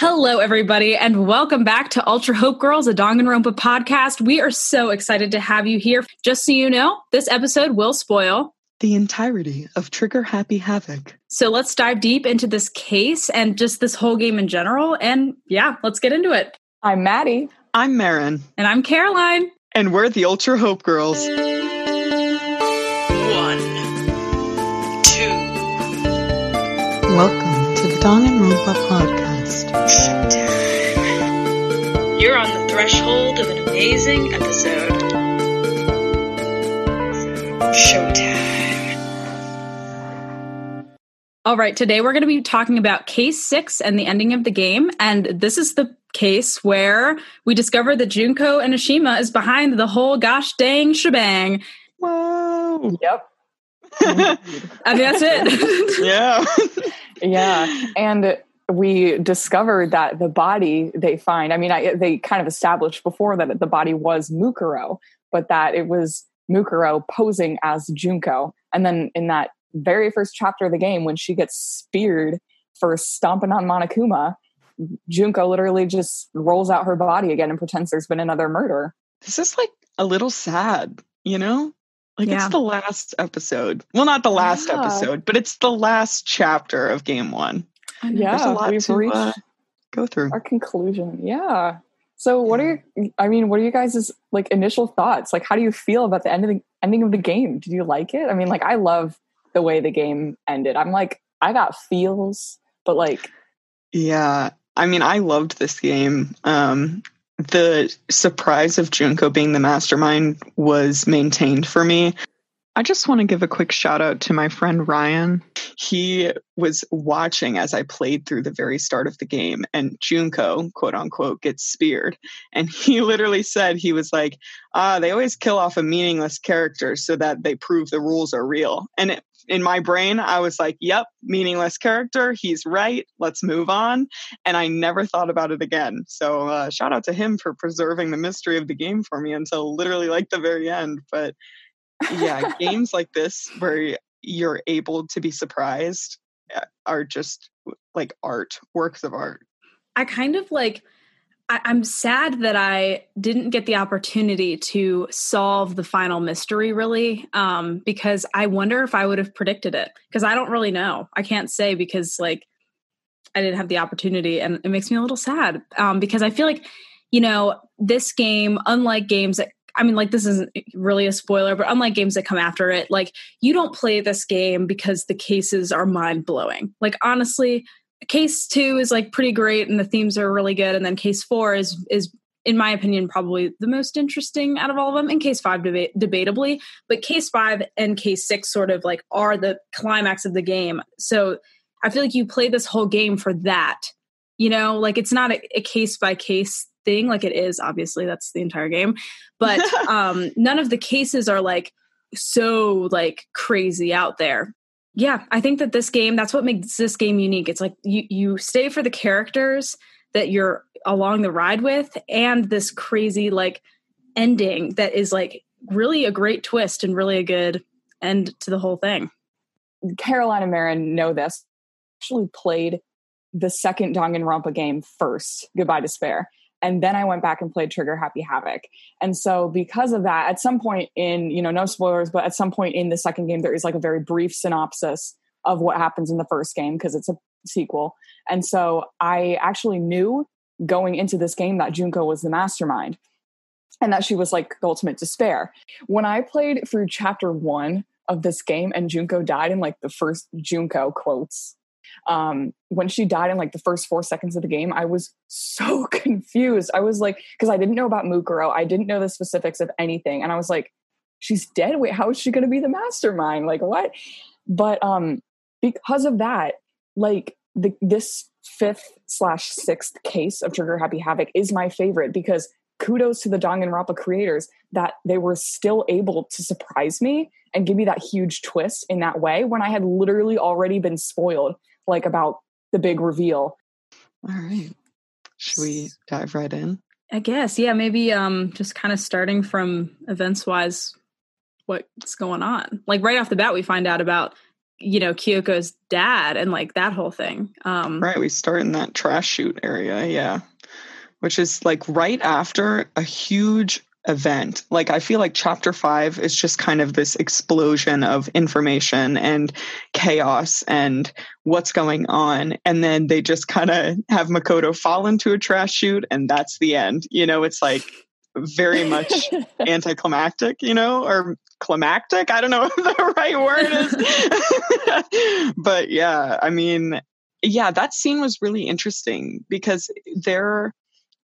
Hello, everybody, and welcome back to Ultra Hope Girls, a Danganronpa podcast. We are so excited to have you here. Just so you know, this episode will spoil the entirety of Trigger Happy Havoc. So let's dive deep into this case and just this whole game in general. And yeah, let's get into it. I'm Maddie. I'm Marin. And I'm Caroline. And we're the Ultra Hope Girls. One, two. Welcome to the Danganronpa podcast. You're on the threshold of an amazing episode. Showtime. All right, today we're going to be talking about case six and the ending of the game. And this is the case where we discover that Junko Enoshima is behind the whole gosh dang shebang. Whoa. Yep. I mean, that's it. yeah. yeah. And we discovered that the body they find, I mean, I, they kind of established before that the body was Mukuro, but that it was Mukuro posing as Junko. And then in that very first chapter of the game, when she gets speared for stomping on Monokuma, Junko literally just rolls out her body again and pretends there's been another murder. This is like a little sad, you know? Like Yeah. it's the last episode. Well, not the last Yeah. episode, but it's the last chapter of game one. A Yeah, lot we've to reached uh, go through. our conclusion. Yeah. So what are you, I mean, what are you guys' like initial thoughts? Like how do you feel about the end of the ending of the game? Did you like it? I mean, like I love the way the game ended. I'm like, I got feels, but like Yeah, I mean, I loved this game. Um, the surprise of Junko being the mastermind was maintained for me. I just want to give a quick shout out to my friend Ryan. He was watching as I played through the very start of the game, and Junko, quote unquote, gets speared. And he literally said, he was like, ah, they always kill off a meaningless character so that they prove the rules are real. And it, in my brain, I was like, yep, meaningless character. He's right. Let's move on. And I never thought about it again. So uh, shout out to him for preserving the mystery of the game for me until literally like the very end. But yeah, games like this where you're able to be surprised uh, are just like art, works of art. I kind of like I, I'm sad that I didn't get the opportunity to solve the final mystery really, um, because I wonder if I would have predicted it. Because I don't really know. I can't say because like I didn't have the opportunity, and it makes me a little sad. Um, because I feel like, you know, this game, unlike games that I mean, like this isn't really a spoiler, but unlike games that come after it, like you don't play this game because the cases are mind blowing. Like honestly, case two is like pretty great and the themes are really good and then case four is is in my opinion probably the most interesting out of all of them and case five deba- debatably. But case five and case six sort of like are the climax of the game. So i feel like you play this whole game for that you know? Like it's not a, a case by case thing like it is obviously that's the entire game but um none of the cases are like so like crazy out there yeah i think that this game that's what makes this game unique it's like you you stay for the characters that you're along the ride with and this crazy like ending that is like really a great twist and really a good end to the whole thing carolina Marin know this. Actually played the second Danganronpa game first, Goodbye Despair. And then I went back and played Trigger Happy Havoc. And so because of that, at some point in, you know, no spoilers, but at some point in the second game, there is like a very brief synopsis of what happens in the first game because it's a sequel. And so I actually knew going into this game that Junko was the mastermind and that she was like the ultimate despair. When I played through chapter one of this game and Junko died in like the first Junko quotes, um, when she died in like the first four seconds of the game, I was so confused. I was like, because I didn't know about Mukuro, I didn't know the specifics of anything, and I was like, she's dead. Wait, how is she going to be the mastermind? Like what? But um, because of that, like the, this fifth slash sixth case of Trigger Happy Havoc is my favorite because kudos to the Danganronpa creators that they were still able to surprise me and give me that huge twist in that way when I had literally already been spoiled like about the big reveal. All right. Should we dive right in? I guess, yeah, maybe um just kind of starting from events wise what's going on. Like right off the bat we find out about you know Kyoko's dad and like that whole thing. Um Right, we start in that trash chute area, yeah. Which is like right after a huge event. Like I feel like chapter 5 is just kind of this explosion of information and chaos and what's going on and then they just kind of have Makoto fall into a trash chute and that's the end. You know, it's like very much anticlimactic, you know, or climactic. I don't know if the right word is. but yeah, I mean, yeah, that scene was really interesting because there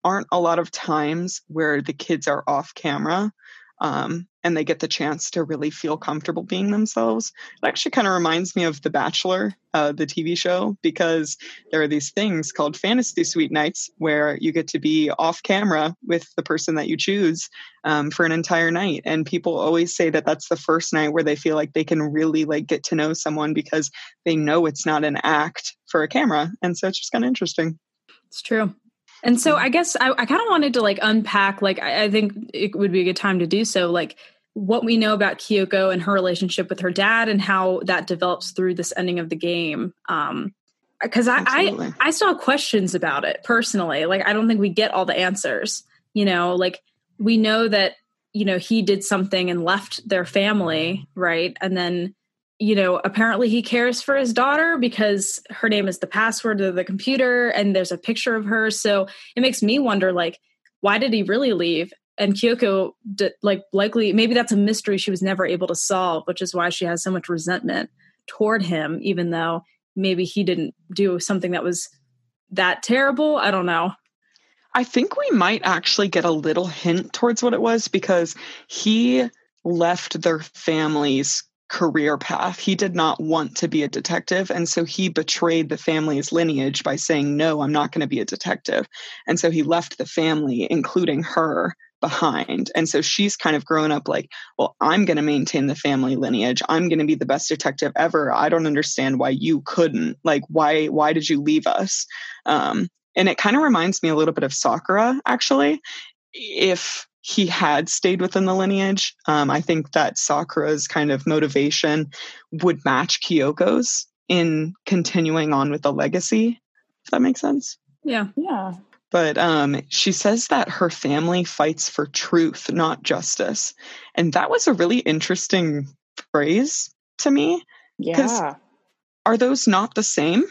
aren't a lot of times where the kids are off camera um, and they get the chance to really feel comfortable being themselves. It actually kind of reminds me of The Bachelor, uh, the TV show, because there are these things called fantasy suite nights where you get to be off camera with the person that you choose um, for an entire night. And people always say that that's the first night where they feel like they can really like get to know someone because they know it's not an act for a camera. And so it's just kind of interesting. It's true. And so I guess I, I kind of wanted to like unpack, like, I, I, think it would be a good time to do so, like what we know about Kyoko and her relationship with her dad and how that develops through this ending of the game. Um, because I, I I still have questions about it personally. Like I don't think we get all the answers. You know, like we know that, you know, he did something and left their family, right? And then you know, apparently he cares for his daughter because her name is the password to the computer and there's a picture of her. So it makes me wonder, like, why did he really leave? And Kyoko, like, likely, maybe that's a mystery she was never able to solve, which is why she has so much resentment toward him, even though maybe he didn't do something that was that terrible. I don't know. I think we might actually get a little hint towards what it was because he left their families career path. He did not want to be a detective. And so he betrayed the family's lineage by saying, No, I'm not going to be a detective. And so he left the family, including her, behind. And so she's kind of grown up like, Well, I'm going to maintain the family lineage. I'm going to be the best detective ever. I don't understand why you couldn't. Like, why, why did you leave us? Um, and it kind of reminds me a little bit of Sakura, actually. If he had stayed within the lineage. Um, I think that Sakura's kind of motivation would match Kyoko's in continuing on with the legacy. If that makes sense. Yeah. Yeah. But um, she says that her family fights for truth, not justice. And that was a really interesting phrase to me. Yeah. Are those not the same?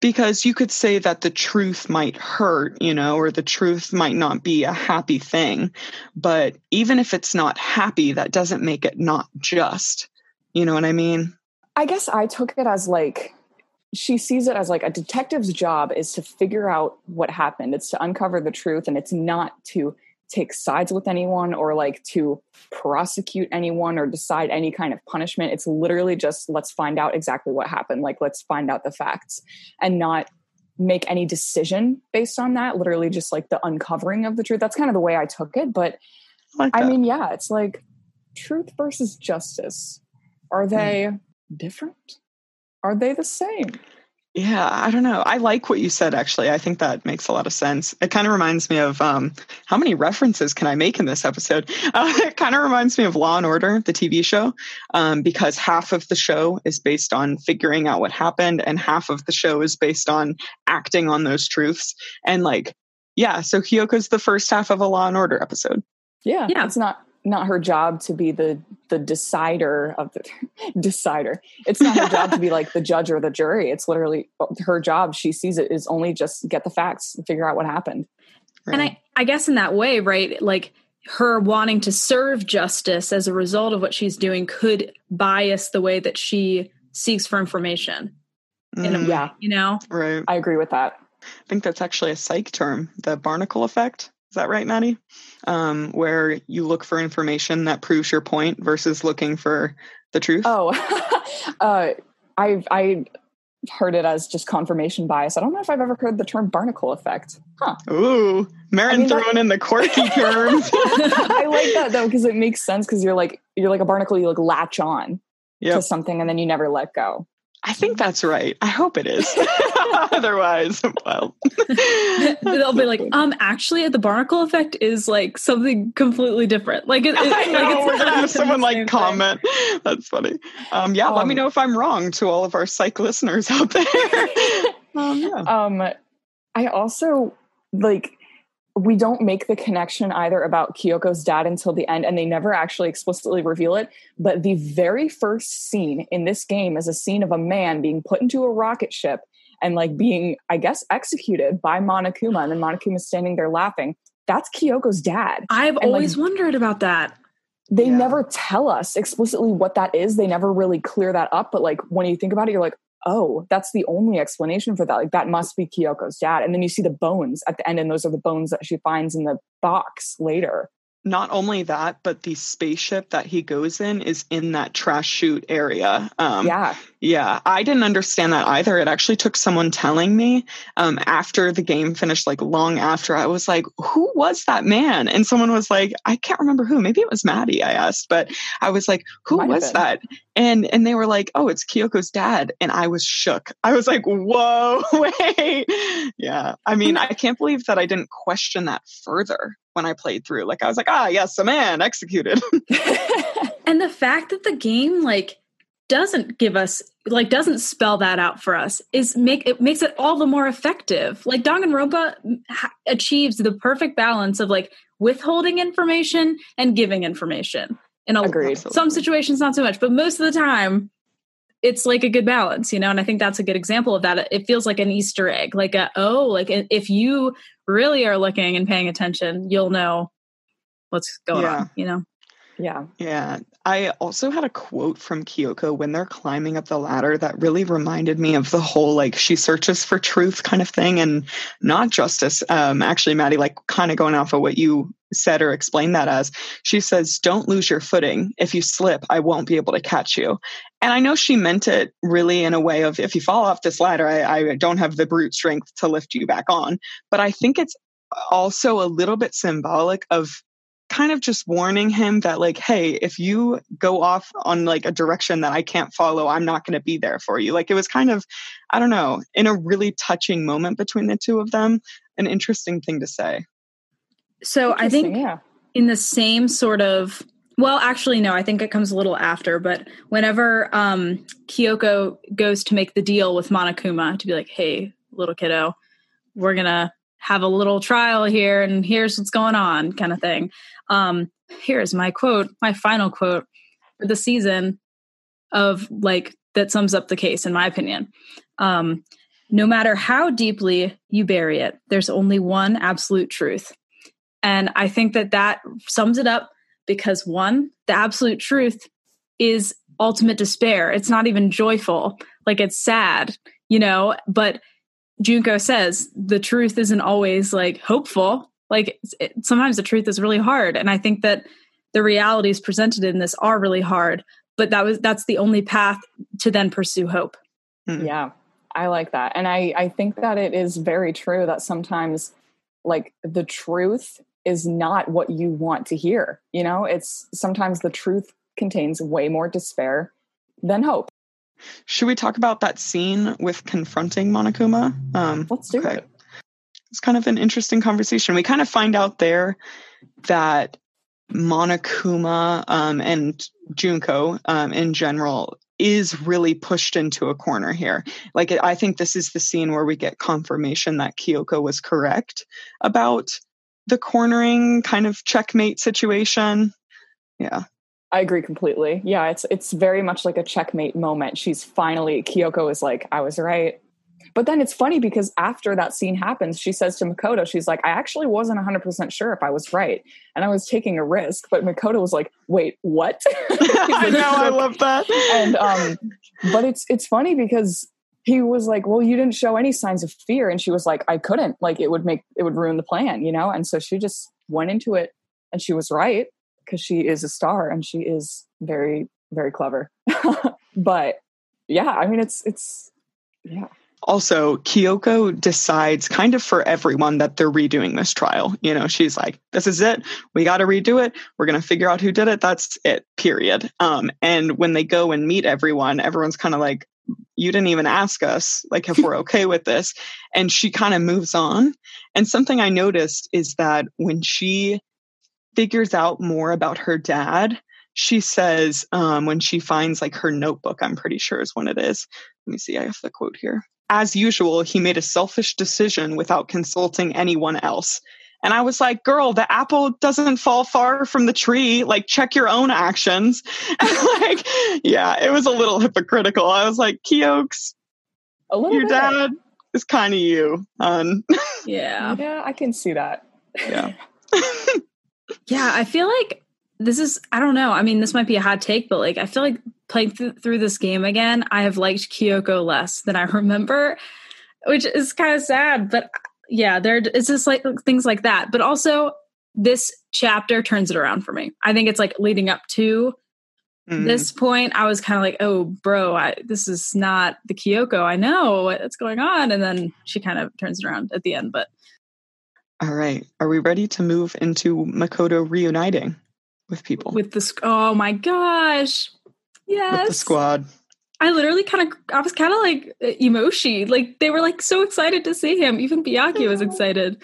Because you could say that the truth might hurt, you know, or the truth might not be a happy thing. But even if it's not happy, that doesn't make it not just. You know what I mean? I guess I took it as like she sees it as like a detective's job is to figure out what happened. It's to uncover the truth and it's not to take sides with anyone or like to prosecute anyone or decide any kind of punishment. It's literally just let's find out exactly what happened. Like let's find out the facts and not make any decision based on that. Literally just like the uncovering of the truth. That's kind of the way I took it. But I, like I mean, yeah, it's like truth versus justice. Are hmm. they mm. different? Are they the same? Yeah, I don't know. I like what you said, actually. I think that makes a lot of sense. It kind of reminds me of um, how many references can I make in this episode? Uh, it kind of reminds me of Law and Order, the TV show, um, because half of the show is based on figuring out what happened, and half of the show is based on acting on those truths. And, like, yeah, so Kyoko's the first half of a Law and Order episode. Yeah, yeah. It's not not her job to be the the decider of the decider. It's not her job to be like the judge or the jury. It's literally her job. She sees it is only just get the facts and figure out what happened. Right. And I I guess in that way, right? Like her wanting to serve justice as a result of what she's doing could bias the way that she seeks for information. Mm, a, yeah, you know, right. I agree with that. I think that's actually a psych term, the Barnacle effect. Is that right, Maddie? Um, where you look for information that proves your point versus looking for the truth. Oh, uh, I I heard it as just confirmation bias. I don't know if I've ever heard the term barnacle effect. Huh. Ooh, Marin I mean, throwing in the quirky terms. I like that though because it makes sense because you're like you're like a barnacle. You like latch on Yep. to something and then you never let go. I think that's right. I hope it is. Otherwise, well, They'll be like, um, actually, the barnacle effect is like something completely different. Like, it, it, I like it's we're gonna have someone same like thing. comment. That's funny. Um, yeah, let me Um, know if I'm wrong to all of our psych listeners out there. um, yeah. Um, I also like we don't make the connection either about Kyoko's dad until the end, and they never actually explicitly reveal it. But the very first scene in this game is a scene of a man being put into a rocket ship and like being, I guess, executed by Monokuma, and then Monokuma's standing there laughing. That's Kyoko's dad. I've And, like, always wondered about that. They Yeah. never tell us explicitly what that is. They never really clear that up. But like when you think about it, you're like, oh, that's the only explanation for that. Like that must be Kyoko's dad. And then you see the bones at the end, and those are the bones that she finds in the box later. Not only that, but the spaceship that he goes in is in that trash chute area. Um, yeah. Yeah, I didn't understand that either. It actually took someone telling me um, after the game finished, like long after. I was like, "Who was that man?" And someone was like, "I can't remember who. Maybe it was Maddie." I asked, but I was like, "Who Might was that?" And and they were like, "Oh, it's Kyoko's dad." And I was shook. I was like, "Whoa, wait!" Yeah, I mean, I can't believe that I didn't question that further when I played through. Like, I was like, "Ah, yes, a man executed." And the fact that the game like doesn't give us like doesn't spell that out for us is make it makes it all the more effective. Like Danganronpa ha- achieves the perfect balance of like withholding information and giving information. In a, Agreed. some situations, not so much, but most of the time, it's like a good balance, you know. And I think that's a good example of that. It feels like an Easter egg, like a oh, like if you really are looking and paying attention, you'll know what's going Yeah. on. You know. yeah. Yeah. I also had a quote from Kyoko when they're climbing up the ladder that really reminded me of the whole like she searches for truth kind of thing and not justice. Um, actually, Maddie, like kind of going off of what you said or explained that as, she says, Don't lose your footing. If you slip, I won't be able to catch you. And I know she meant it really in a way of if you fall off this ladder, I, I don't have the brute strength to lift you back on. But I think it's also a little bit symbolic of kind of just warning him that like hey if you go off on like a direction that i can't follow i'm not going to be there for you like it was kind of i don't know in a really touching moment between the two of them an interesting thing to say So I think yeah. in the same sort of well actually no i think it comes a little after but whenever um kyoko goes to make the deal with monokuma to be like hey little kiddo we're gonna have a little trial here and here's what's going on kind of thing. Um here's my quote my final quote for the season of like that sums up the case in my opinion. Um no matter how deeply you bury it there's only one absolute truth. And I think that that sums it up because one, the absolute truth is ultimate despair. It's not even joyful, like it's sad, you know, but Junko says the truth isn't always like hopeful. Like it, sometimes the truth is really hard. And I think that the realities presented in this are really hard, but that was that's the only path to then pursue hope. Mm-hmm. Yeah, I like that. And I, I think that it is very true that sometimes like the truth is not what you want to hear. You know, it's sometimes the truth contains way more despair than hope. Should we talk about that scene with confronting monokuma um Let's do Okay. it. it's kind of an interesting conversation. We kind of find out there that Monokuma um, and Junko um, in general is really pushed into a corner here. Like, I think this is the scene where we get confirmation that Kyoko was correct about the cornering kind of checkmate situation. Yeah. I agree completely. Yeah, it's it's very much like a checkmate moment. She's finally Kyoko is like, I was right. But then it's funny because after that scene happens, she says to Makoto, she's like, I actually wasn't 100% sure if I was right. And I was taking a risk. But Makoto was like, wait, what? I know, I love that. and um but it's it's funny because he was like well you didn't show any signs of fear and she was like i couldn't like it would make it would ruin the plan you know and so she just went into it and she was right because she is a star and she is very very clever but yeah i mean it's it's Yeah. Also, Kyoko decides kind of for everyone that they're redoing this trial. You know, she's like, this is it. We got to redo it. We're going to figure out who did it. That's it, period. Um, and when they go and meet everyone, everyone's kind of like, you didn't even ask us, like, if we're okay with this. And she kind of moves on. And something I noticed is that when she figures out more about her dad, she says, um, when she finds like her notebook, I'm pretty sure is when it is. Let me see, I have the quote here as usual, he made a selfish decision without consulting anyone else. And I was like, girl, the apple doesn't fall far from the tree. Like, check your own actions. And like, yeah, it was a little hypocritical. I was like, Keokes, your bit. dad is kind of you. Um, Yeah. Yeah, I can see that. yeah. Yeah, I feel like this is I don't know. I mean, this might be a hot take, but like I feel like playing th- through this game again, I have liked Kyoko less than I remember, which is kind of sad, but yeah, there it's just like things like that. But also this chapter turns it around for me. I think it's like leading up to Mhm. this point, I was kind of like, "Oh, bro, I, this is not the Kyoko I know. What's going on?" And then she kind of turns it around at the end. But All right. Are we ready to move into Makoto reuniting with people? with the sc- oh my gosh, yes, With the squad. I literally kind of, I was kind of like emoshi. Like they were like so excited to see him. Even Byakuya was excited.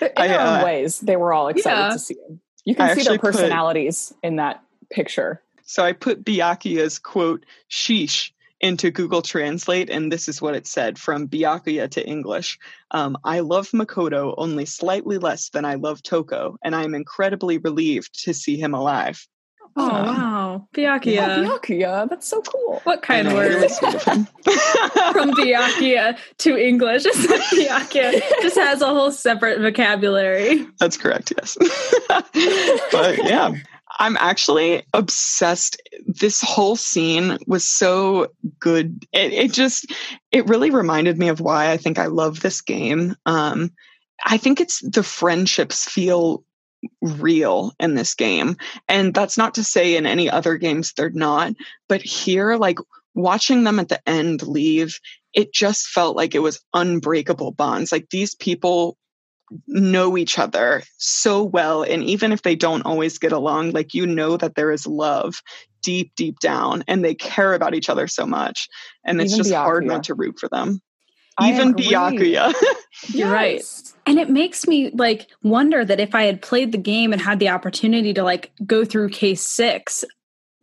In I, their uh, own ways, they were all excited Yeah. to see him. You can I see their actually put- personalities in that picture. So I put Byakuya's quote, sheesh, into Google Translate, and this is what it said from Byakuya to English. Um, I love Makoto only slightly less than I love Toko, and I am incredibly relieved to see him alive. Oh Um, wow, Yeah, Byakuya! Byakuya, that's so cool. What kind I know, really words sweet of him. from Byakuya to English? It's Byakuya just has a whole separate vocabulary. That's correct, yes. but yeah, I'm actually obsessed. This whole scene was so good. It, it just, it really reminded me of why I think I love this game. Um, I think it's the friendships feel real in this game. And that's not to say in any other games they're not, but here, like watching them at the end leave, it just felt like it was unbreakable bonds. Like these people know each other so well and even if they don't always get along like you know that there is love deep deep down and they care about each other so much and it's Even just hard not to root for them I even agree. Byakuya You're right. And it makes me like wonder that if I had played the game and had the opportunity to like go through case six,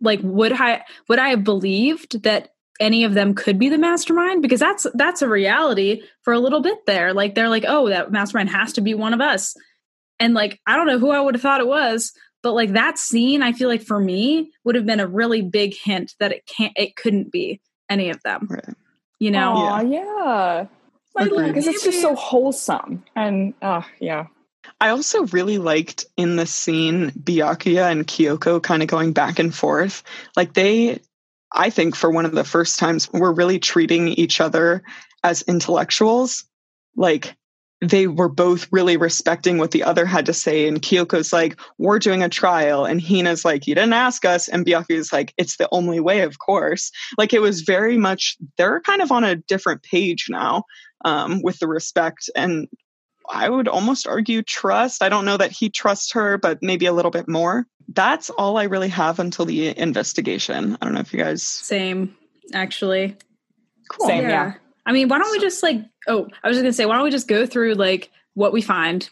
like would I would I have believed that any of them could be the mastermind? Because that's that's a reality for a little bit there. Like they're like, oh, that mastermind has to be one of us. And like I don't know who I would have thought it was, but like that scene, I feel like for me would have been a really big hint that it can't it couldn't be any of them. Right. You know? Aw, yeah. Like, Agreed. Because it's just so wholesome. And uh yeah. I also really liked in the scene Byakuya and Kyoko kind of going back and forth. Like they, I think for one of the first times, we're really treating each other as intellectuals. Like they were both really respecting what the other had to say. And Kyoko's like, we're doing a trial. And Hina's like, you didn't ask us. And Byakuya's like, it's the only way, of course. Like it was very much, they're kind of on a different page now um, with the respect. And I would almost argue trust. I don't know that he trusts her, but maybe a little bit more. That's all I really have until the investigation. I don't know if you guys. Same, actually. Cool. Same. yeah. I mean, why don't we just like? Oh, I was just gonna say, why don't we just go through like what we find?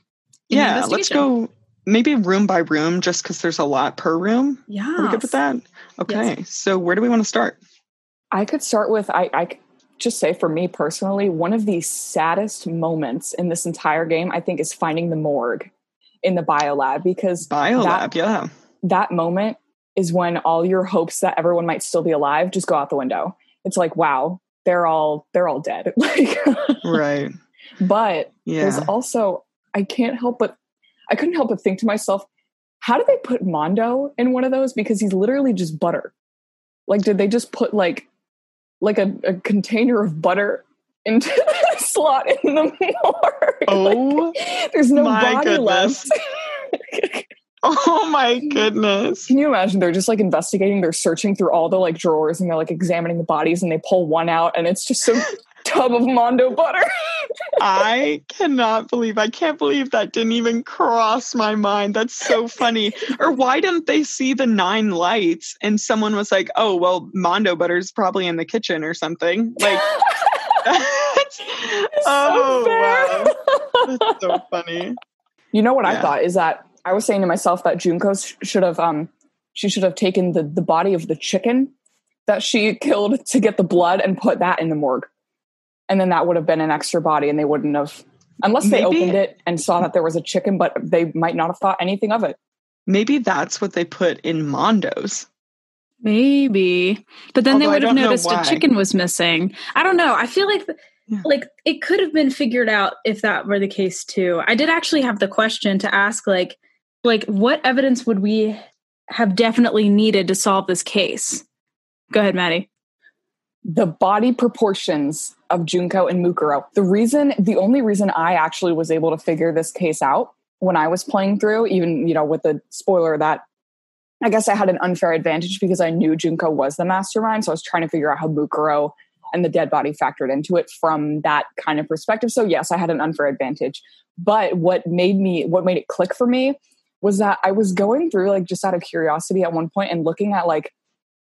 in the Yeah, let's go maybe room by room just because there's a lot per room. Yeah. Are we good with that? Okay. So where do we want to start? I could start with I, I just say for me personally, one of the saddest moments in this entire game, I think, is finding the morgue in the biolab because Biolab, that, yeah. That moment is when all your hopes that everyone might still be alive just go out the window. It's like, wow, they're all they're all dead. like Right. but there's also I can't help but I couldn't help but think to myself, how did they put Mondo in one of those? Because he's literally just butter. Like, did they just put like like a, a container of butter into the slot in the morgue? Oh, Like, there's no body goodness. left. oh my goodness. Can you imagine? They're just like investigating, they're searching through all the like drawers and they're like examining the bodies and they pull one out and it's just so tub of Mondo butter. I cannot believe I can't believe that didn't even cross my mind. That's so funny. Or why didn't they see the nine lights and someone was like, "Oh, well, Mondo butter's probably in the kitchen or something." Like that's, oh wow. That's so funny. You know what I thought is that I was saying to myself that Junko sh- should have um she should have taken the the body of the chicken that she killed to get the blood and put that in the morgue. And then that would have been an extra body and they wouldn't have unless they Maybe- opened it and saw that there was a chicken but they might not have thought anything of it. Maybe that's what they put in Mondo's. Maybe. But then they Although I would have noticed a chicken was missing. I don't know. I feel like Yeah. like it could have been figured out if that were the case too. I did actually have the question to ask like like what evidence would we have definitely needed to solve this case? Go ahead, Maddie. the body proportions of Junko and Mukuro. The reason, the only reason I actually was able to figure this case out when I was playing through, even, you know, with the spoiler that I guess I had an unfair advantage because I knew Junko was the mastermind. So I was trying to figure out how Mukuro and the dead body factored into it from that kind of perspective. So yes, I had an unfair advantage. But what made me, what made it click for me was that I was going through like just out of curiosity at one point and looking at like,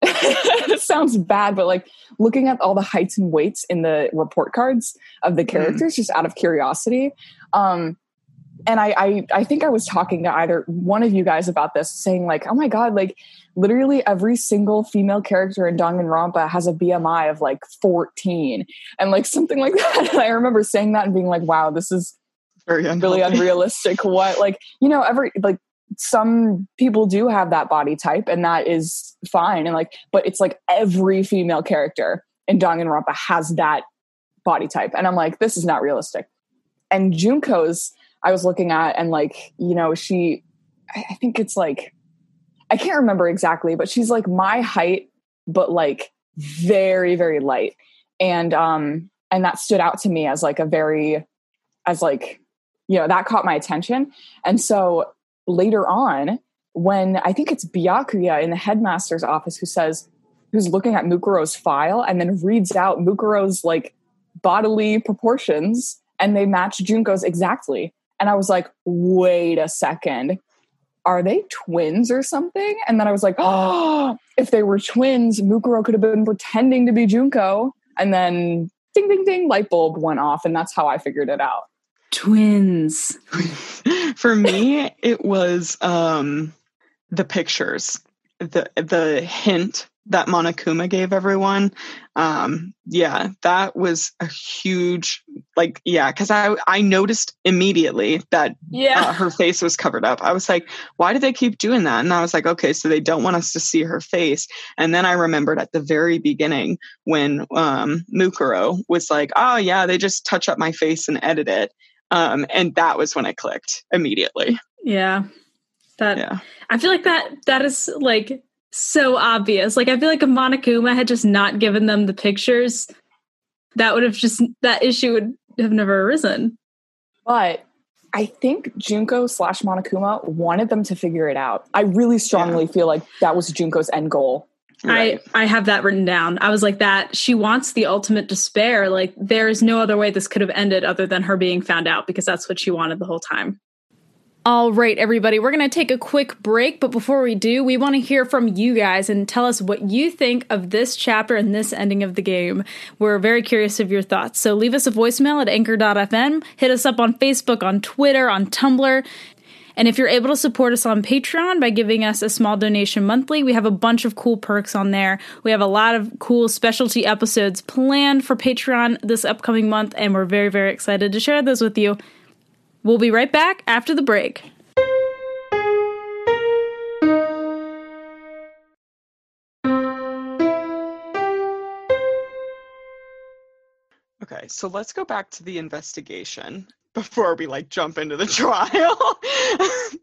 it sounds bad, but like looking at all the heights and weights in the report cards of the characters just out of curiosity. Um, and I, I, I think I was talking to either one of you guys about this, saying like, "Oh my god, like literally every single female character in Danganronpa has a BMI of like 14, and like something like that." And I remember saying that and being like, "Wow, this is Very really unrealistic." What like you know, every like some people do have that body type, and that is fine, and like, but it's like every female character in Danganronpa has that body type, and I'm like, this is not realistic. And Junko's I was looking at and like, you know, she I think it's like I can't remember exactly, but she's like my height, but like very, very light. And um and that stood out to me as like a very as like, you know, that caught my attention. And so later on, when I think it's Byakuya in the headmaster's office who says who's looking at Mukuro's file and then reads out Mukuro's like bodily proportions and they match Junko's exactly. And I was like, wait a second. Are they twins or something? And then I was like, oh, if they were twins, Mukuro could have been pretending to be Junko. And then ding, ding, ding, light bulb went off. And that's how I figured it out. Twins. For me, it was um, the pictures, the the hint that Monokuma gave everyone. Um, yeah, that was a huge like yeah, because I I noticed immediately that uh, her face was covered up. I was like, why do they keep doing that? And I was like, okay, so they don't want us to see her face. And then I remembered at the very beginning when um, Mukuro was like, oh yeah, they just touch up my face and edit it. Um, and that was when it clicked immediately. Yeah. That Yeah. I feel like that that is like so obvious. Like I feel like if Monokuma had just not given them the pictures, that would have just that issue would have never arisen. But I think Junko slash Monokuma wanted them to figure it out. I really strongly feel like that was Junko's end goal. Right. I I have that written down. I was like that she wants the ultimate despair. Like there is no other way this could have ended other than her being found out because that's what she wanted the whole time. All right, everybody, we're going to take a quick break, but before we do, we want to hear from you guys and tell us what you think of this chapter and this ending of the game. We're very curious of your thoughts. So leave us a voicemail at anchor.fm, hit us up on Facebook, on Twitter, on Tumblr. And if you're able to support us on Patreon by giving us a small donation monthly, we have a bunch of cool perks on there. We have a lot of cool specialty episodes planned for Patreon this upcoming month, and we're very, very excited to share those with you. We'll be right back after the break. Okay, so let's go back to the investigation before we like jump into the trial.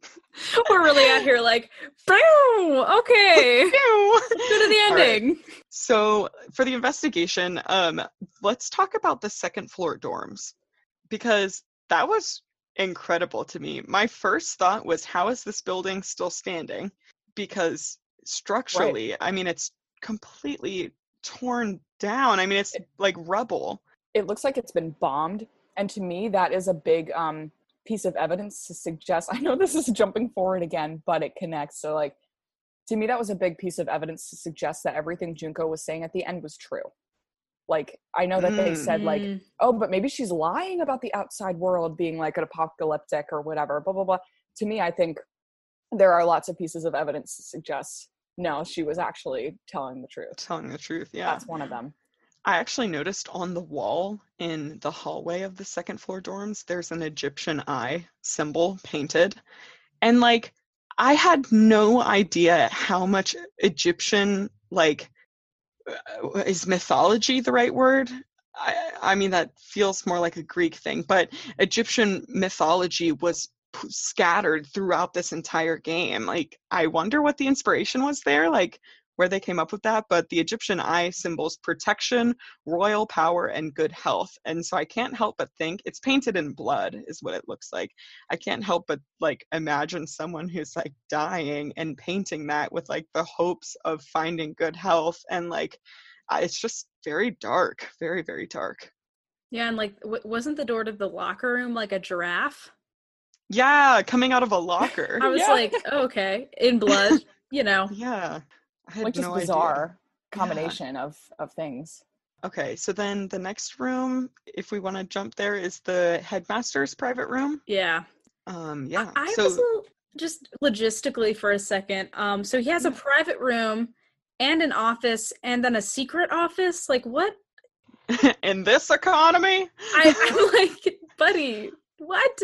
We're really out here like, "Phew, okay, go to the All right. ending. So for the investigation, um, let's talk about the second floor dorms because that was incredible to me. My first thought was, how is this building still standing? Because structurally, I mean, it's completely torn down. I mean, it's like rubble. it looks like it's been bombed. And to me, that is a big um, piece of evidence to suggest. I know this is jumping forward again, but it connects. So, like, to me, that was a big piece of evidence to suggest that everything Junko was saying at the end was true. Like, I know that they said, like, Mm. oh, but maybe she's lying about the outside world being like an apocalyptic or whatever, blah, blah, blah. To me, I think there are lots of pieces of evidence to suggest no, she was actually telling the truth. Telling the truth, yeah. That's one of them. I actually noticed on the wall in the hallway of the second floor dorms, there's an Egyptian eye symbol painted. And like, I had no idea how much Egyptian, like, uh, is mythology the right word? I, I mean, that feels more like a Greek thing, but Egyptian mythology was p- scattered throughout this entire game. Like, I wonder what the inspiration was there. Like, where they came up with that, but the Egyptian eye symbols protection, royal power, and good health. And so I can't help but think it's painted in blood, is what it looks like. I can't help but like imagine someone who's like dying and painting that with like the hopes of finding good health. And like, it's just very dark, very, very dark. Yeah, and like, w- wasn't the door to the locker room like a giraffe? Yeah, coming out of a locker. I was Yeah. like, oh, okay, in blood, you know. yeah. I had Like just no idea. bizarre Yeah. combination of of things. Okay, so then the next room, if we want to jump there, is the headmaster's private room. Yeah. Um, yeah. I so was a little- just logistically for a second. Um, so he has a private room and an office and then a secret office. Like what? in this economy, I, I'm like, buddy, what?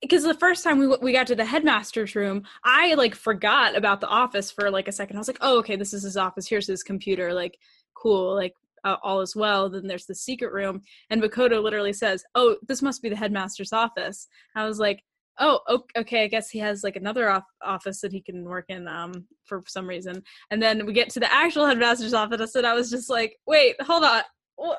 Because the first time we we got to the headmaster's room, I like forgot about the office for like a second. I was like, oh, okay, this is his office. Here's his computer. Like, cool. Like, uh, all is well. Then there's the secret room, and Makoto literally says, "Oh, this must be the headmaster's office." I was like, "Oh, okay. I guess he has like another off- office that he can work in um for some reason." And then we get to the actual headmaster's office, and I was just like, "Wait, hold on." Why-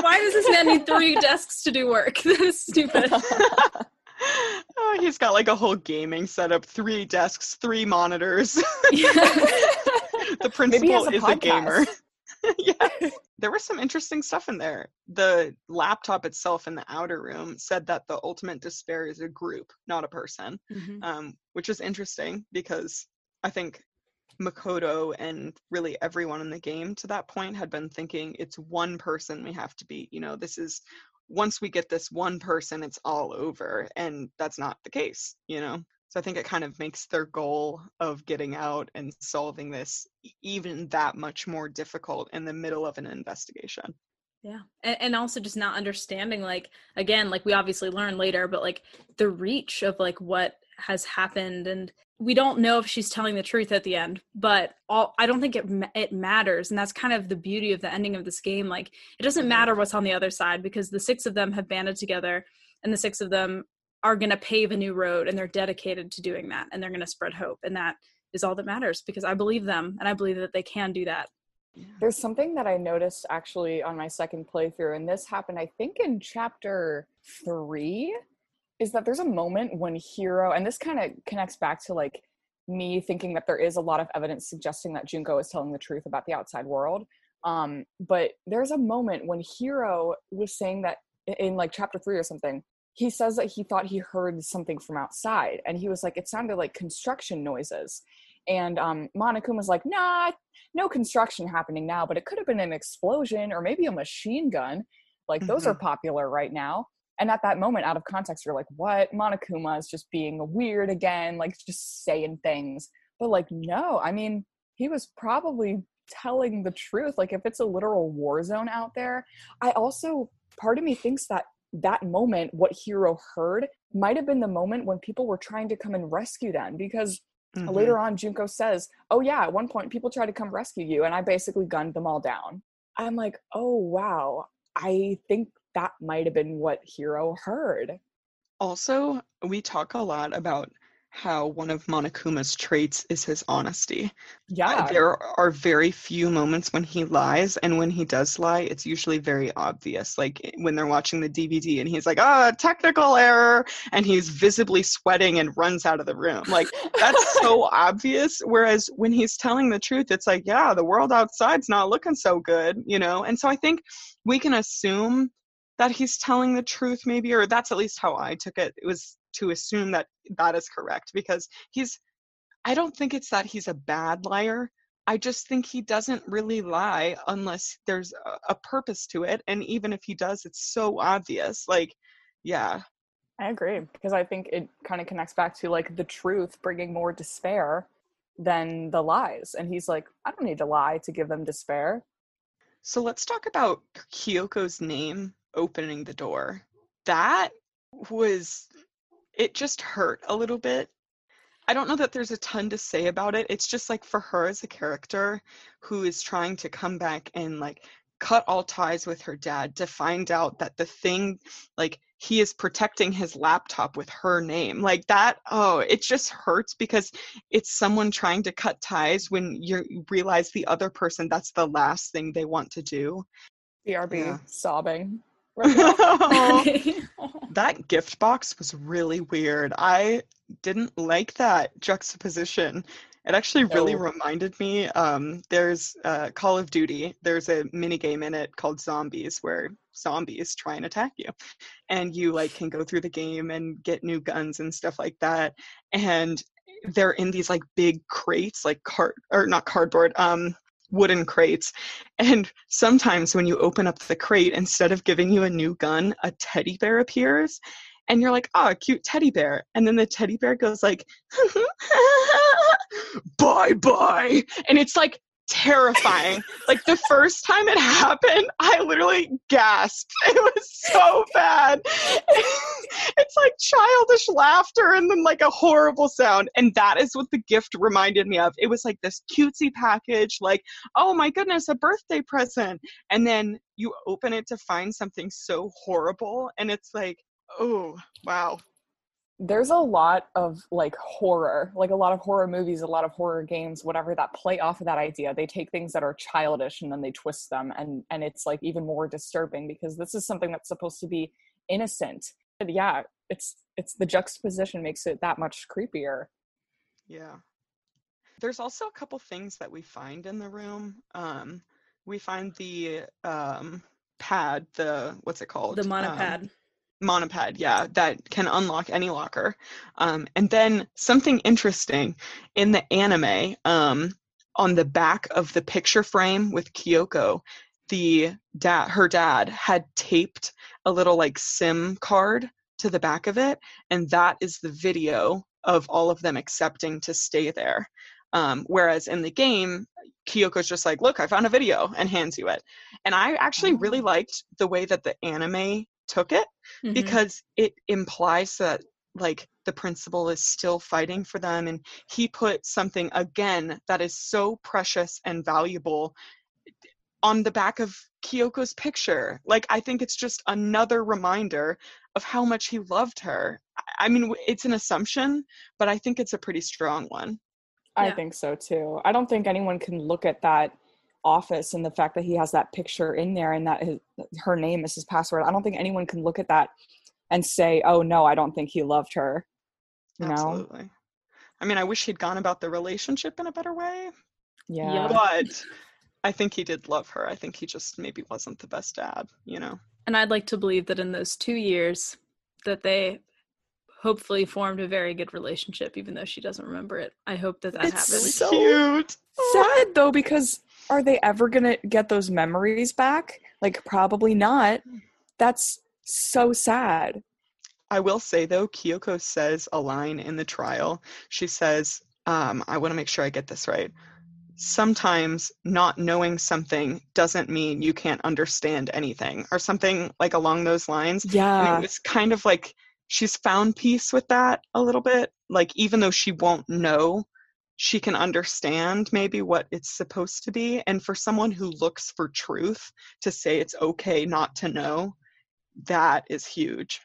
Why does this man need three desks to do work? That is stupid. oh, he's got like a whole gaming setup, three desks, three monitors. the principal a is a gamer. podcast. yeah. There was some interesting stuff in there. The laptop itself in the outer room said that the ultimate despair is a group, not a person, Mhm. um, which is interesting because I think Makoto and really everyone in the game to that point had been thinking it's one person we have to beat. You know, this is once we get this one person, it's all over. And that's not the case, you know? So I think it kind of makes their goal of getting out and solving this even that much more difficult in the middle of an investigation. Yeah. And, and also just not understanding, like, again, like we obviously learn later, but like the reach of like what has happened. And we don't know if she's telling the truth at the end, but all, I don't think it, it matters. And that's kind of the beauty of the ending of this game. Like, it doesn't Mhm. matter what's on the other side because the six of them have banded together and the six of them are going to pave a new road and they're dedicated to doing that and they're going to spread hope. And that is all that matters because I believe them and I believe that they can do that. There's something that I noticed actually on my second playthrough, and this happened, I think, in chapter three, is that there's a moment when Hiro, and this kind of connects back to like me thinking that there is a lot of evidence suggesting that Junko is telling the truth about the outside world. Um, but there's a moment when Hiro was saying that in like chapter three or something, he says that he thought he heard something from outside, and he was like, it sounded like construction noises. And um, Monokuma was like, nah, no construction happening now, but it could have been an explosion or maybe a machine gun. Like those are popular right now. And at that moment, out of context, you're like, what? Monokuma is just being weird again, like just saying things. But like, no, I mean, he was probably telling the truth. Like, if it's a literal war zone out there, I also, part of me thinks that that moment, what Hiro heard, might have been the moment when people were trying to come and rescue them because Mhm. later on junko says oh yeah at one point people tried to come rescue you and i basically gunned them all down i'm like oh wow i think that might have been what Hiro heard Also, we talk a lot about how one of Monokuma's traits is his honesty. Uh, yeah There are very few moments when he lies, and when he does lie, it's usually very obvious. Like eh, when they're watching the DVD and he's like, ah, technical error, and he's visibly sweating and runs out of the room. Like that's so obvious. Whereas when he's telling the truth, it's like, yeah, the world outside's not looking so good, you know? And so I think we can assume that he's telling the truth maybe or that's at least how i took it it was to assume that that is correct because he's i don't think it's that he's a bad liar i just think he doesn't really lie unless there's a, a purpose to it and even if he does it's so obvious like yeah I agree because I think it kind of connects back to like the truth bringing more despair than the lies. And he's like, I don't need to lie to give them despair. So let's talk about Kyoko's name opening the door. That was, it just hurt a little bit. I don't know that there's a ton to say about it. It's just like for her as a character who is trying to come back and like cut all ties with her dad to find out that the thing, like, he is protecting his laptop with her name like that oh it just hurts because it's someone trying to cut ties when you realize the other person that's the last thing they want to do brb yeah. sobbing that gift box was really weird i didn't like that juxtaposition it actually really no. reminded me. Um, there's uh, Call of Duty. There's a mini game in it called Zombies, where zombies try and attack you, and you like can go through the game and get new guns and stuff like that. And they're in these like big crates, like card or not cardboard, um, wooden crates. And sometimes when you open up the crate, instead of giving you a new gun, a teddy bear appears and you're like, oh, a cute teddy bear. And then the teddy bear goes like, bye bye. And it's like terrifying. like the first time it happened, I literally gasped. It was so bad. it's like childish laughter and then like a horrible sound. And that is what the gift reminded me of. It was like this cutesy package, like, oh my goodness, a birthday present. And then you open it to find something so horrible. And it's like, oh, wow there's a lot of like horror, like a lot of horror movies, a lot of horror games, whatever that play off of that idea. They take things that are childish and then they twist them and and it's like even more disturbing because this is something that's supposed to be innocent. But yeah, it's it's the juxtaposition makes it that much creepier. Yeah. There's also a couple things that we find in the room. Um we find the um pad, the what's it called? The monopad. Um, monopad yeah that can unlock any locker um, and then something interesting in the anime um, on the back of the picture frame with kyoko the dad her dad had taped a little like sim card to the back of it and that is the video of all of them accepting to stay there um, whereas in the game kyoko's just like look i found a video and hands you it and i actually really oh. liked the way that the anime took it mm-hmm. because it implies that like the principal is still fighting for them and he put something again that is so precious and valuable on the back of Kyoko's picture. Like I think it's just another reminder of how much he loved her. I mean it's an assumption, but I think it's a pretty strong one. I yeah. think so too. I don't think anyone can look at that office and the fact that he has that picture in there and that his, her name is his password i don't think anyone can look at that and say oh no i don't think he loved her you absolutely know? i mean i wish he'd gone about the relationship in a better way yeah but i think he did love her i think he just maybe wasn't the best dad you know and i'd like to believe that in those two years that they hopefully formed a very good relationship even though she doesn't remember it i hope that that it's happens so cute sad though because are they ever going to get those memories back? Like, probably not. That's so sad. I will say though, Kyoko says a line in the trial. She says, um, I want to make sure I get this right. Sometimes not knowing something doesn't mean you can't understand anything, or something like along those lines. Yeah. And it's kind of like she's found peace with that a little bit. Like, even though she won't know she can understand maybe what it's supposed to be. And for someone who looks for truth to say it's okay not to know, that is huge.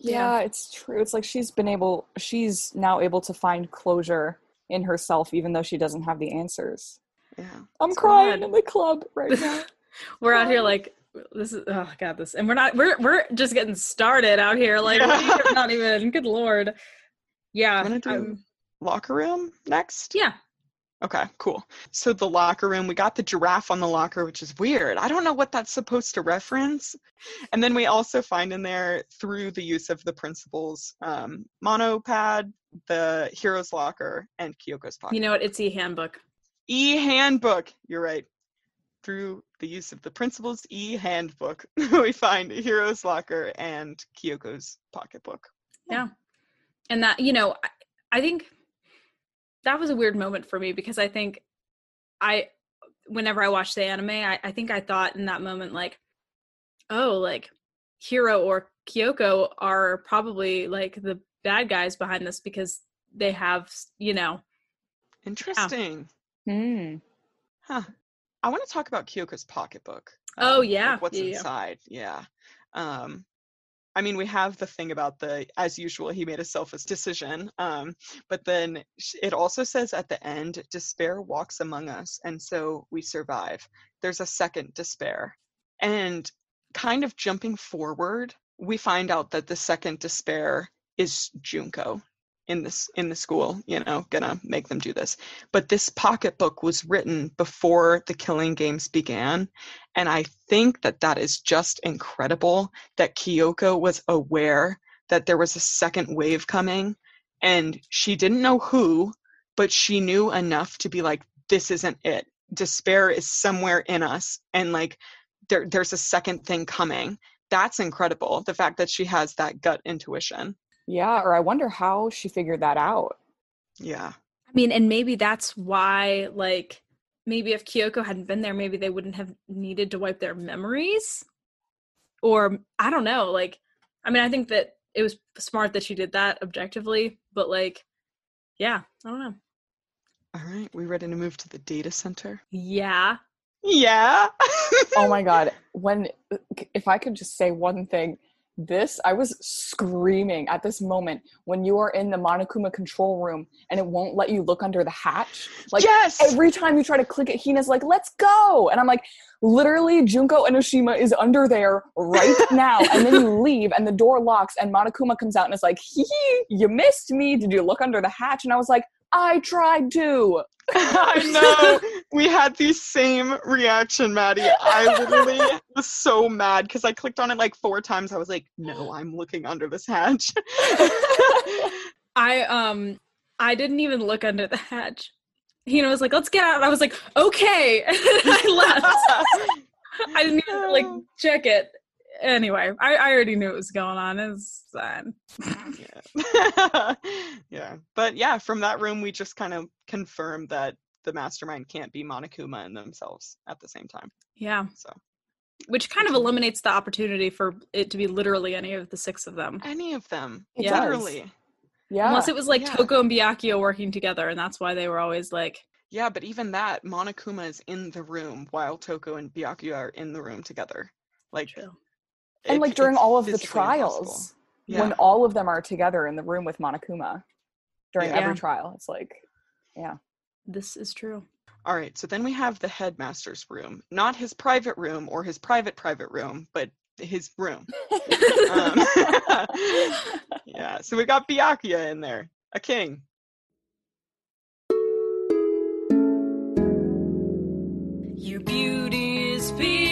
Yeah, it's true. It's like she's been able, she's now able to find closure in herself, even though she doesn't have the answers. Yeah. I'm crying in the club right now. we're out here like, this is oh god this and we're not we're we're just getting started out here like yeah. not even good lord yeah locker room next? Yeah. Okay, cool. So the locker room, we got the giraffe on the locker, which is weird. I don't know what that's supposed to reference. And then we also find in there through the use of the principals, um, monopad, the Hiro's locker, and Kyoko's pocket. You know what? It's e handbook. E handbook. You're right. Through the use of the principal's e handbook, we find Hiro's locker and Kyoko's pocketbook. Yeah. And that, you know, I, I think that was a weird moment for me because I think I, whenever I watched the anime, I, I think I thought in that moment, like, oh, like Hiro or Kyoko are probably like the bad guys behind this because they have, you know, Interesting. Hmm. Huh. I want to talk about Kyoko's pocketbook. Oh, um, yeah. like what's Yeah, yeah. inside? Yeah. Um, I mean, we have the thing about the, as usual, he made a selfish decision. Um, but then it also says at the end, despair walks among us, and so we survive. There's a second despair, and kind of jumping forward, we find out that the second despair is Junko in this in the school. You know, gonna make them do this. But this pocketbook was written before the killing games began, and I think that that is just incredible that Kyoko was aware that there was a second wave coming and she didn't know who, but she knew enough to be like, this isn't it. Despair is somewhere in us and like there there's a second thing coming. That's incredible. The fact that she has that gut intuition. Yeah, or I wonder how she figured that out. Yeah. I mean, and maybe that's why, like, maybe if Kyoko hadn't been there, maybe they wouldn't have needed to wipe their memories. Or I don't know. Like, I mean, I think that it was smart that she did that objectively, but like, yeah, I don't know. All right. We ready to move to the data center? Yeah. Yeah. oh my god when uh, if i could just say one thing this i was screaming at this moment when you are in the monokuma control room and it won't let you look under the hatch. Like yes. every time you try to click it hina's like let's go! And i'm like literally junko enoshima is under there right now. And then you leave and the door locks and monokuma comes out and is like hee hee you missed me. Did you look under the hatch? And i was like i tried to I know. We had the same reaction, Maddie. I literally was so mad because I clicked on it like four times. I was like, no, I'm looking under this hatch. I, um, I didn't even look under the hatch. Hina was like, let's get out. I was like, okay. And I left. I didn't even like check it. Anyway, I, I already knew what was going on. It's fine. yeah. yeah. But yeah, from that room, we just kind of confirmed that the mastermind can't be Monokuma and themselves at the same time. Yeah. So Which kind of eliminates the opportunity for it to be literally any of the six of them. any of them, It Yeah. literally. yeah Unless it was like Yeah. Toko and Byakuya working together, and that's why they were always like, Yeah, but even that, Monokuma is in the room while Toko and Byakuya are in the room together. Like, True. And like during all of the trials Yeah. when all of them are together in the room with monokuma during Yeah. every trial it's like yeah this is true. All right, so then we have the headmaster's room, not his private room or his private private room, but his room. Um, yeah, so we got Byakuya in there, a king. Your beauty is beyond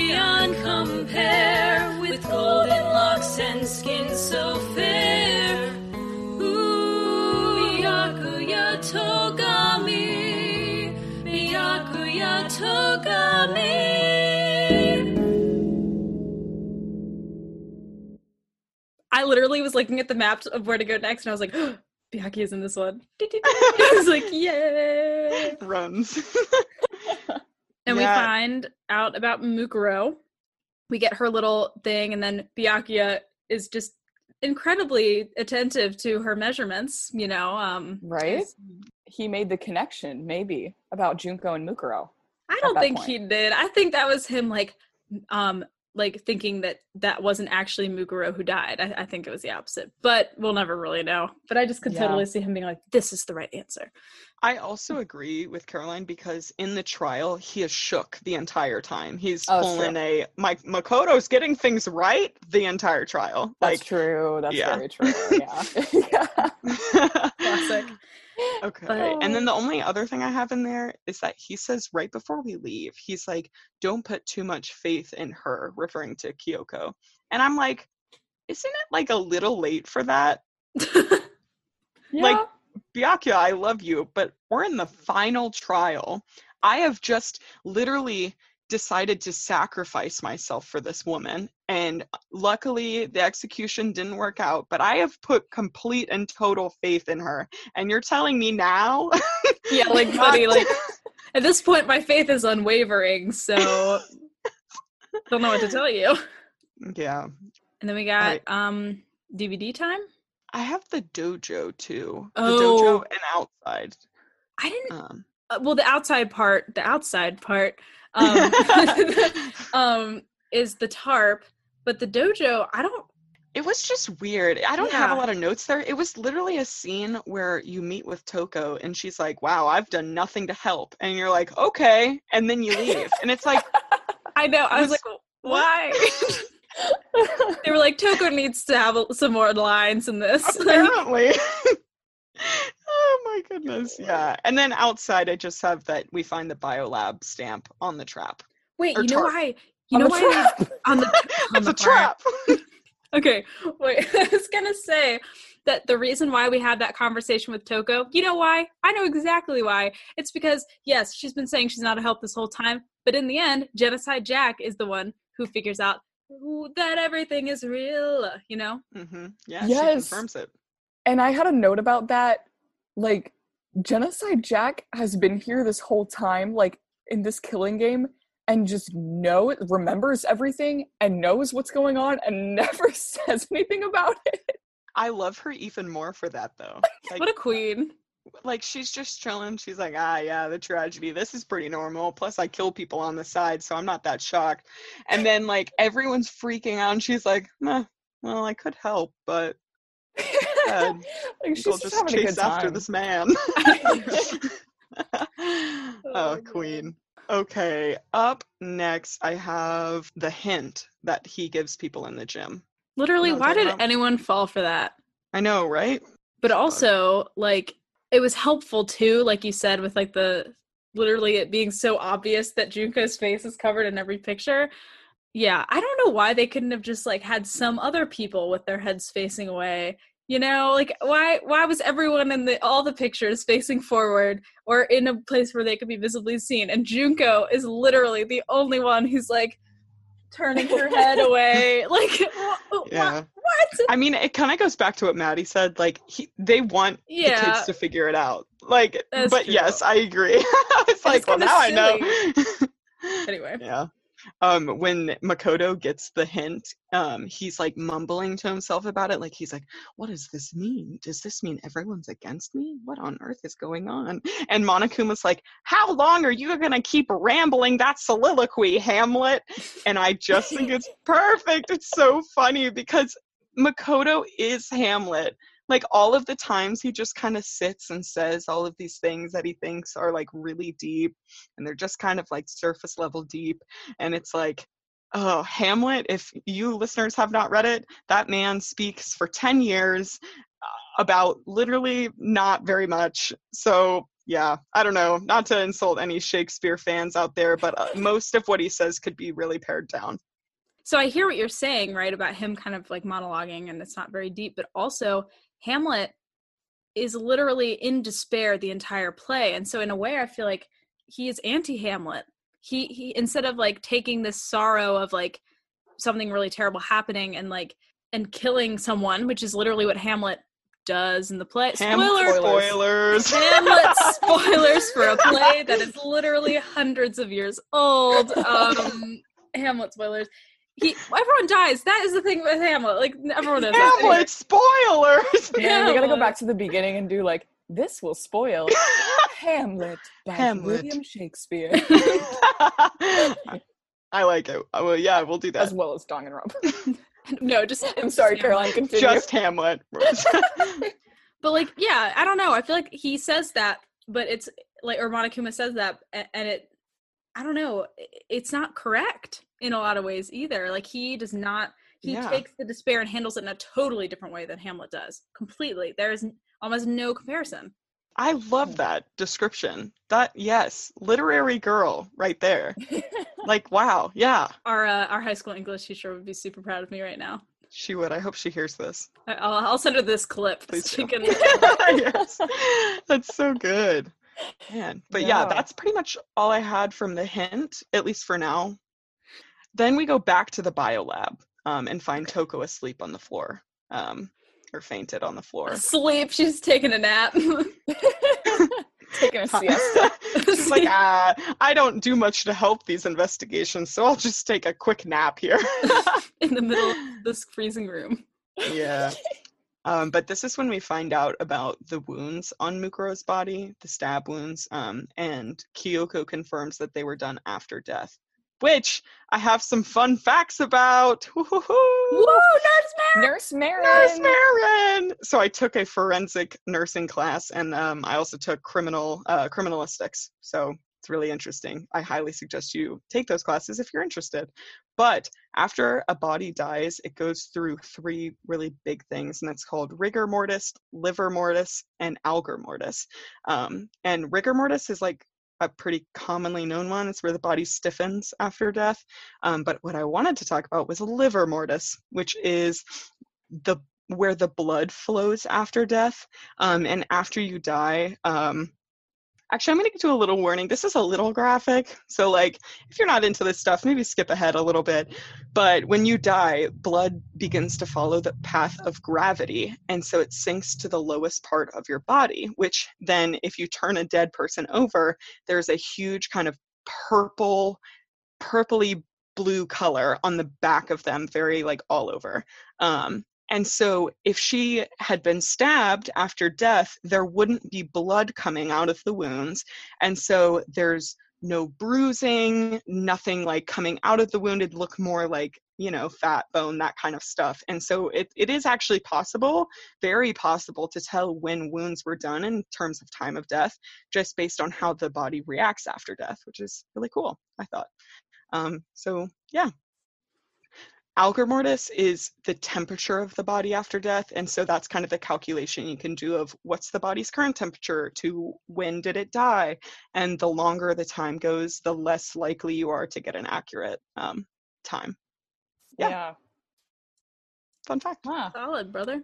was looking at the map of where to go next, and I was like, Byakuya's in this one. I was like, yay! Runs. And we find out about Mukuro. We get her little thing, and then Byakuya is just incredibly attentive to her measurements, you know. Um, right he made the connection maybe about junko and mukuro I don't think point. he did. I think that was him, like, um, like thinking that that wasn't actually Mukuro who died. I, I think it was the opposite, but we'll never really know. But I just could Yeah. totally see him being like, "This is the right answer." I also agree with Caroline because in the trial he is shook the entire time. He's Oh, it's pulling true. a Mike Makoto's getting things right the entire trial. that's Like true that's yeah. very true yeah, yeah. Classic. Okay. But- oh, and then the only other thing I have in there is that he says right before we leave, he's like, don't put too much faith in her, referring to Kyoko. And I'm like, isn't it like a little late for that? Like, Byakuya, I love you, but we're in the final trial. I have just literally decided to sacrifice myself for this woman. And luckily, the execution didn't work out, but I have put complete and total faith in her. And you're telling me now? yeah, like buddy, like at this point my faith is unwavering, so don't know what to tell you. yeah. And then we got um DVD time. I have the dojo too. The Oh. dojo and outside. I didn't Um, uh, well the outside part, the outside part um um is the tarp, but the dojo, I don't It was just weird. I don't have a lot of notes there. It was literally a scene where you meet with Toko and she's like, "Wow, I've done nothing to help." And you're like, "Okay." And then you leave. And it's like, I know. I was was- like, why? they were like, Toko needs to have some more lines in this. apparently. My goodness. Yeah. And then outside I just have that we find the biolab stamp on the trap. Wait, or you know tarp. why? You On know why? trap. On the on It's the a trap. Okay, wait. I was gonna say that the reason why we had that conversation with Toko, you know why? I know exactly why. It's because yes, she's been saying she's not a help this whole time, but in the end, Genocide Jack is the one who figures out that everything is real. You know? hmm Yeah, Yes. she confirms it. And I had a note about that. Like, Genocide Jack has been here this whole time, like in this killing game, and just know remembers everything and knows what's going on and never says anything about it. I love her even more for that though. Like, What a queen. like she's just chilling. She's like, ah, yeah, the tragedy. This is pretty normal. Plus, I kill people on the side, so I'm not that shocked. And then like everyone's freaking out, and she's like, nah, well, I could help, but uh, like she's we'll just, just having a chase good after this man. oh, queen. Okay, up next, I have the hint that he gives people in the gym. Literally, know what I'm why talking did about? anyone fall for that? I know, right? but also like it was helpful too like you said with like the literally it being so obvious that junko's face is covered in every picture yeah i don't know why they couldn't have just like had some other people with their heads facing away you know like why why was everyone in the all the pictures facing forward or in a place where they could be visibly seen and junko is literally the only one who's like turning her head away like wha- Yeah. what I mean, it kind of goes back to what Maddie said. Like, he, they want the Yeah. kids to figure it out. Like, That's but true. yes, I agree. it's like, well, now I know. anyway yeah. Um, when Makoto gets the hint, um, he's like mumbling to himself about it. Like, he's like, what does this mean? Does this mean everyone's against me? What on earth is going on? And Monokuma's like, how long are you going to keep rambling that soliloquy, Hamlet? And I just think it's perfect. It's so funny because Makoto is Hamlet. Like all of the times he just kind of sits and says all of these things that he thinks are like really deep and they're just kind of like surface level deep. And it's like, oh, Hamlet, if you listeners have not read it, that man speaks for 10 years uh, about literally not very much. So yeah, I don't know, not to insult any Shakespeare fans out there, but uh, most of what he says could be really pared down. So I hear what you're saying, right, about him kind of like monologuing and it's not very deep, but also Hamlet is literally in despair the entire play. And so in a way I feel like he is anti-Hamlet. He he instead of like taking this sorrow of like something really terrible happening and like and killing someone, which is literally what Hamlet does in the play. Ham- Spoiler spoilers. Hamlet spoilers for a play that is literally hundreds of years old. Um, Hamlet spoilers. He everyone dies. That is the thing with Hamlet. Like everyone knows. that. Hamlet spoilers. Yeah, we gotta go back to the beginning and do like this will spoil Hamlet by Hamlet. William Shakespeare I like it. I will, yeah, we'll do that as well as Danganronpa. No, just I'm sorry, just Caroline. Continue. Just Hamlet. But like, yeah, I don't know. I feel like he says that, but it's like, or Monokuma says that, and it, I don't know, it's not correct in a lot of ways either. Like he does not. He Yeah. takes the despair and handles it in a totally different way than Hamlet does. Completely. There is almost no comparison. I love that description. That yes, literary girl right there. like wow, yeah. Our uh, our high school English teacher would be super proud of me right now. She would. I hope she hears this. I'll, I'll send her this clip. Please She do. can- yes. That's so good. Man. But yeah. Yeah. that's pretty much all I had from the hint, at least for now. Then we go back to the biolab um, and find Toko asleep on the floor. Um, or fainted on the floor. Sleep. She's taking a nap. Taking a siesta. She's like, ah, I don't do much to help these investigations, so I'll just take a quick nap here. in the middle of this freezing room. yeah. Um, but this is when we find out about the wounds on Mukuro's body, the stab wounds, um, and Kyoko confirms that they were done after death, which I have some fun facts about. Woo-hoo-hoo! Woo, Nurse Mary! Nurse Marin. Nurse Marin. So I took a forensic nursing class, and um, I also took criminal uh, criminalistics. So it's really interesting. I highly suggest you take those classes if you're interested. But after a body dies, it goes through three really big things, and that's called rigor mortis, livor mortis, and algor mortis. Um, and rigor mortis is like a pretty commonly known one. It's where the body stiffens after death. Um, but what I wanted to talk about was livor mortis, which is the where the blood flows after death. Um, and after you die, um, actually, I'm going to do a little warning. This is a little graphic, so like if you're not into this stuff, maybe skip ahead a little bit. But when you die, blood begins to follow the path of gravity, and so it sinks to the lowest part of your body. Which then, if you turn a dead person over, there's a huge kind of purple, purpley blue color on the back of them, very like all over. Um, and so, if she had been stabbed after death, there wouldn't be blood coming out of the wounds. And so, there's no bruising, nothing like coming out of the wound. It'd look more like, you know, fat, bone, that kind of stuff. And so, it, it is actually possible, very possible, to tell when wounds were done in terms of time of death, just based on how the body reacts after death, which is really cool, I thought. Um, so, yeah, algor mortis is the temperature of the body after death and so that's kind of the calculation you can do of what's the body's current temperature to when did it die and the longer the time goes the less likely you are to get an accurate um, time Yeah. Yeah. fun fact Huh. Solid, brother.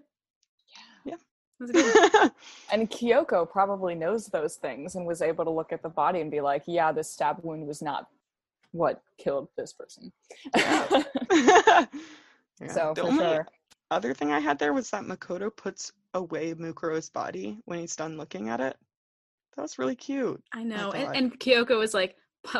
Yeah. That's good. And Kyoko probably knows those things and was able to look at the body and be like, yeah, this stab wound was not what killed this person. Yeah, So the for only sure. other thing i had there was that makoto puts away mukuro's body when he's done looking at it that was really cute I know. thought- And, and Kyoko was like,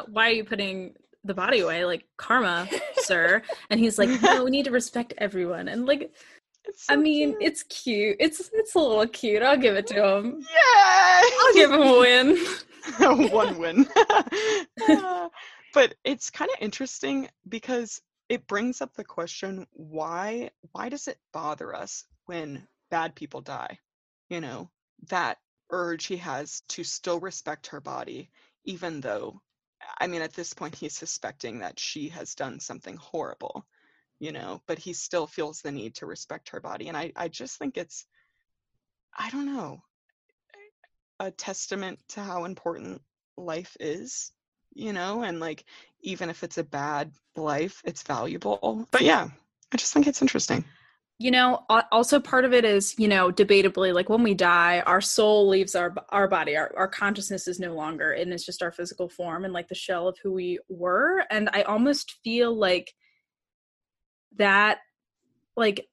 why are you putting the body away? Like, karma, sir. And he's like, no, we need to respect everyone. And like, It's I mean, cute. it's cute. It's it's a little cute. I'll give it to him. Yeah, I'll give him a win. one win. Uh, but it's kind of interesting because it brings up the question why why does it bother us when bad people die? You know, that urge he has to still respect her body even though I mean at this point he's suspecting that she has done something horrible, you know, but he still feels the need to respect her body and I I just think it's I don't know a testament to how important life is, you know, and like even if it's a bad life, it's valuable. But yeah, I just think it's interesting. You know, also part of it is, you know, debatably, like when we die, our soul leaves our our body. Our our consciousness is no longer, and it's just our physical form and like the shell of who we were. And I almost feel like that, like,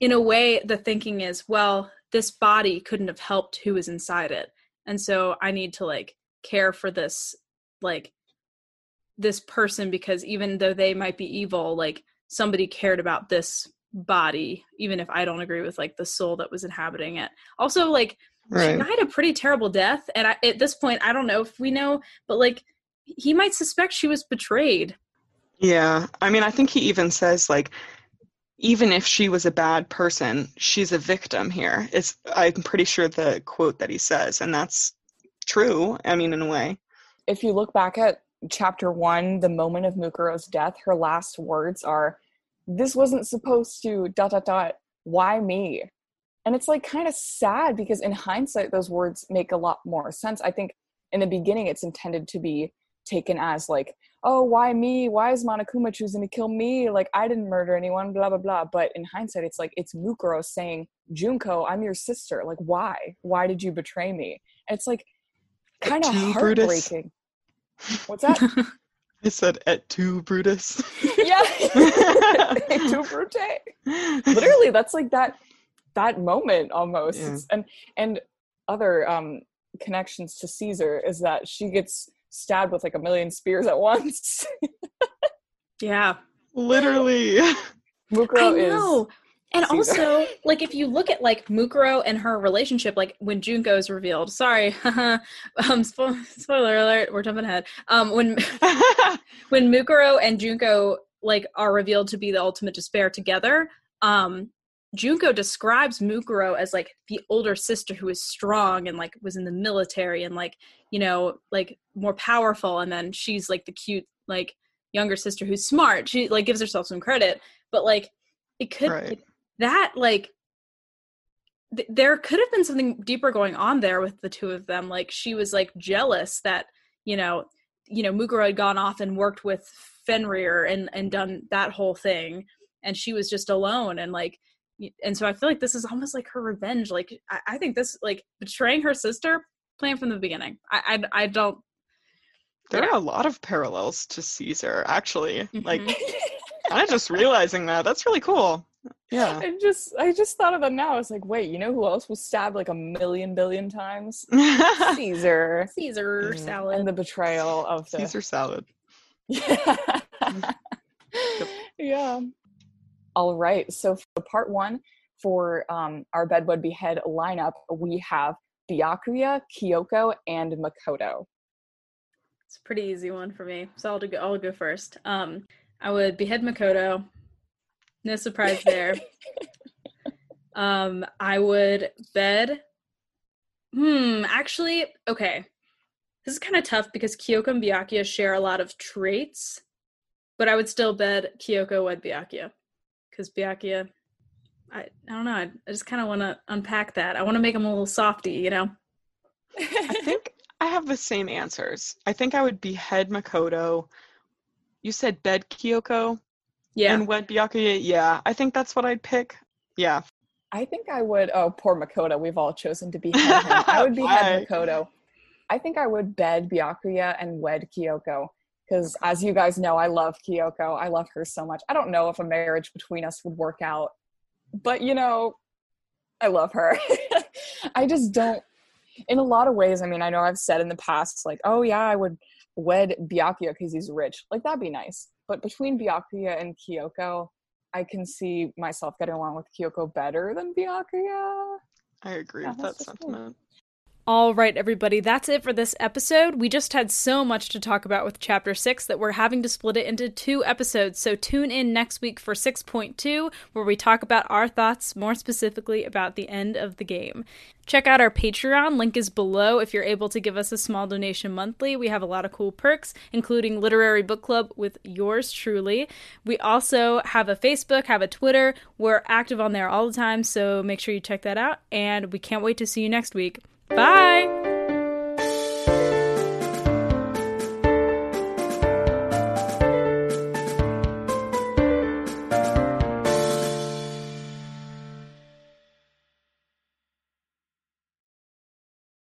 in a way, the thinking is, well, this body couldn't have helped who was inside it, and so I need to like care for this, like, this person because even though they might be evil, like somebody cared about this body even if i don't agree with like the soul that was inhabiting it also like she died a pretty terrible death and I, at this point i don't know if we know but like he might suspect she was betrayed Yeah. I mean, I think he even says like even if she was a bad person, she's a victim here. It's I'm pretty sure the quote that he says and that's true. I mean, in a way. If you look back at chapter one, the moment of Mukuro's death, her last words are, This wasn't supposed to dot dot dot. Why me? and it's like kind of sad because in hindsight those words make a lot more sense i think in the beginning it's intended to be taken as like oh why me why is monokuma choosing to kill me like i didn't murder anyone blah blah blah but in hindsight it's like it's mukuro saying junko i'm your sister like why why did you betray me and it's like kind of heartbreaking Brutus. what's that I said et tu Brutus. yeah. et tu Brute. Literally, that's like that that moment almost. Yeah. And and other um connections to Caesar is that she gets stabbed with like a million spears at once. yeah. Literally. Mukuro I know. is and also, like if you look at like Mukuro and her relationship, like when Junko is revealed. Sorry, um, spo- spoiler alert. We're jumping ahead. Um, when when Mukuro and Junko like are revealed to be the ultimate despair together, um, Junko describes Mukuro as like the older sister who is strong and like was in the military and like you know like more powerful, and then she's like the cute like younger sister who's smart. She like gives herself some credit, but like it could right. That like th- there could have been something deeper going on there with the two of them. Like she was like jealous that you know you know Mukuro had gone off and worked with Fenrir and and done that whole thing, and she was just alone and like and so I feel like this is almost like her revenge. Like I, I think this like betraying her sister, playing from the beginning. I I, I don't. There yeah. are a lot of parallels to Caesar, actually. Mm-hmm. Like, I'm just realizing that. That's really cool. Yeah. I just I just thought of them now. I was like, wait, you know who else was stabbed like a million billion times? Caesar. Caesar mm. salad. And the betrayal of the Caesar salad. Yeah. yep. Yeah. All right. So for part one, for um, our Bedwed Behead lineup, we have Byakuya, Kyoko, and Makoto. It's a pretty easy one for me. So I'll go I'll go first. Um I would behead Makoto. No surprise there. um I would bed Hmm, actually, okay. This is kind of tough because Kyoko and Byakuya share a lot of traits, but I would still bed Kyoko wed Byakuya because Byakuya, I, I don't know. I, I just kind of want to unpack that. I want to make him a little softy, you know? I think I have the same answers. I think I would behead Makoto. You said bed Kyoko? Yeah. And wed Byakuya? Yeah, I think that's what I'd pick. Yeah. I think I would. Oh, poor Makoto. We've all chosen to behead him. I would behead Makoto. I think I would bed Byakuya and wed Kyoko because as you guys know i love kyoko i love her so much i don't know if a marriage between us would work out but you know i love her i just don't in a lot of ways i mean i know i've said in the past like oh yeah i would wed byakuya because he's rich like that'd be nice but between byakuya and kyoko i can see myself getting along with kyoko better than byakuya. I agree yeah, with that sentiment all right, everybody, that's it for this episode. We just had so much to talk about with Chapter 6 that we're having to split it into two episodes. So tune in next week for 6.2, where we talk about our thoughts more specifically about the end of the game. Check out our Patreon, link is below if you're able to give us a small donation monthly. We have a lot of cool perks, including Literary Book Club with yours truly. We also have a Facebook, have a Twitter. We're active on there all the time, so make sure you check that out. And we can't wait to see you next week. Bye.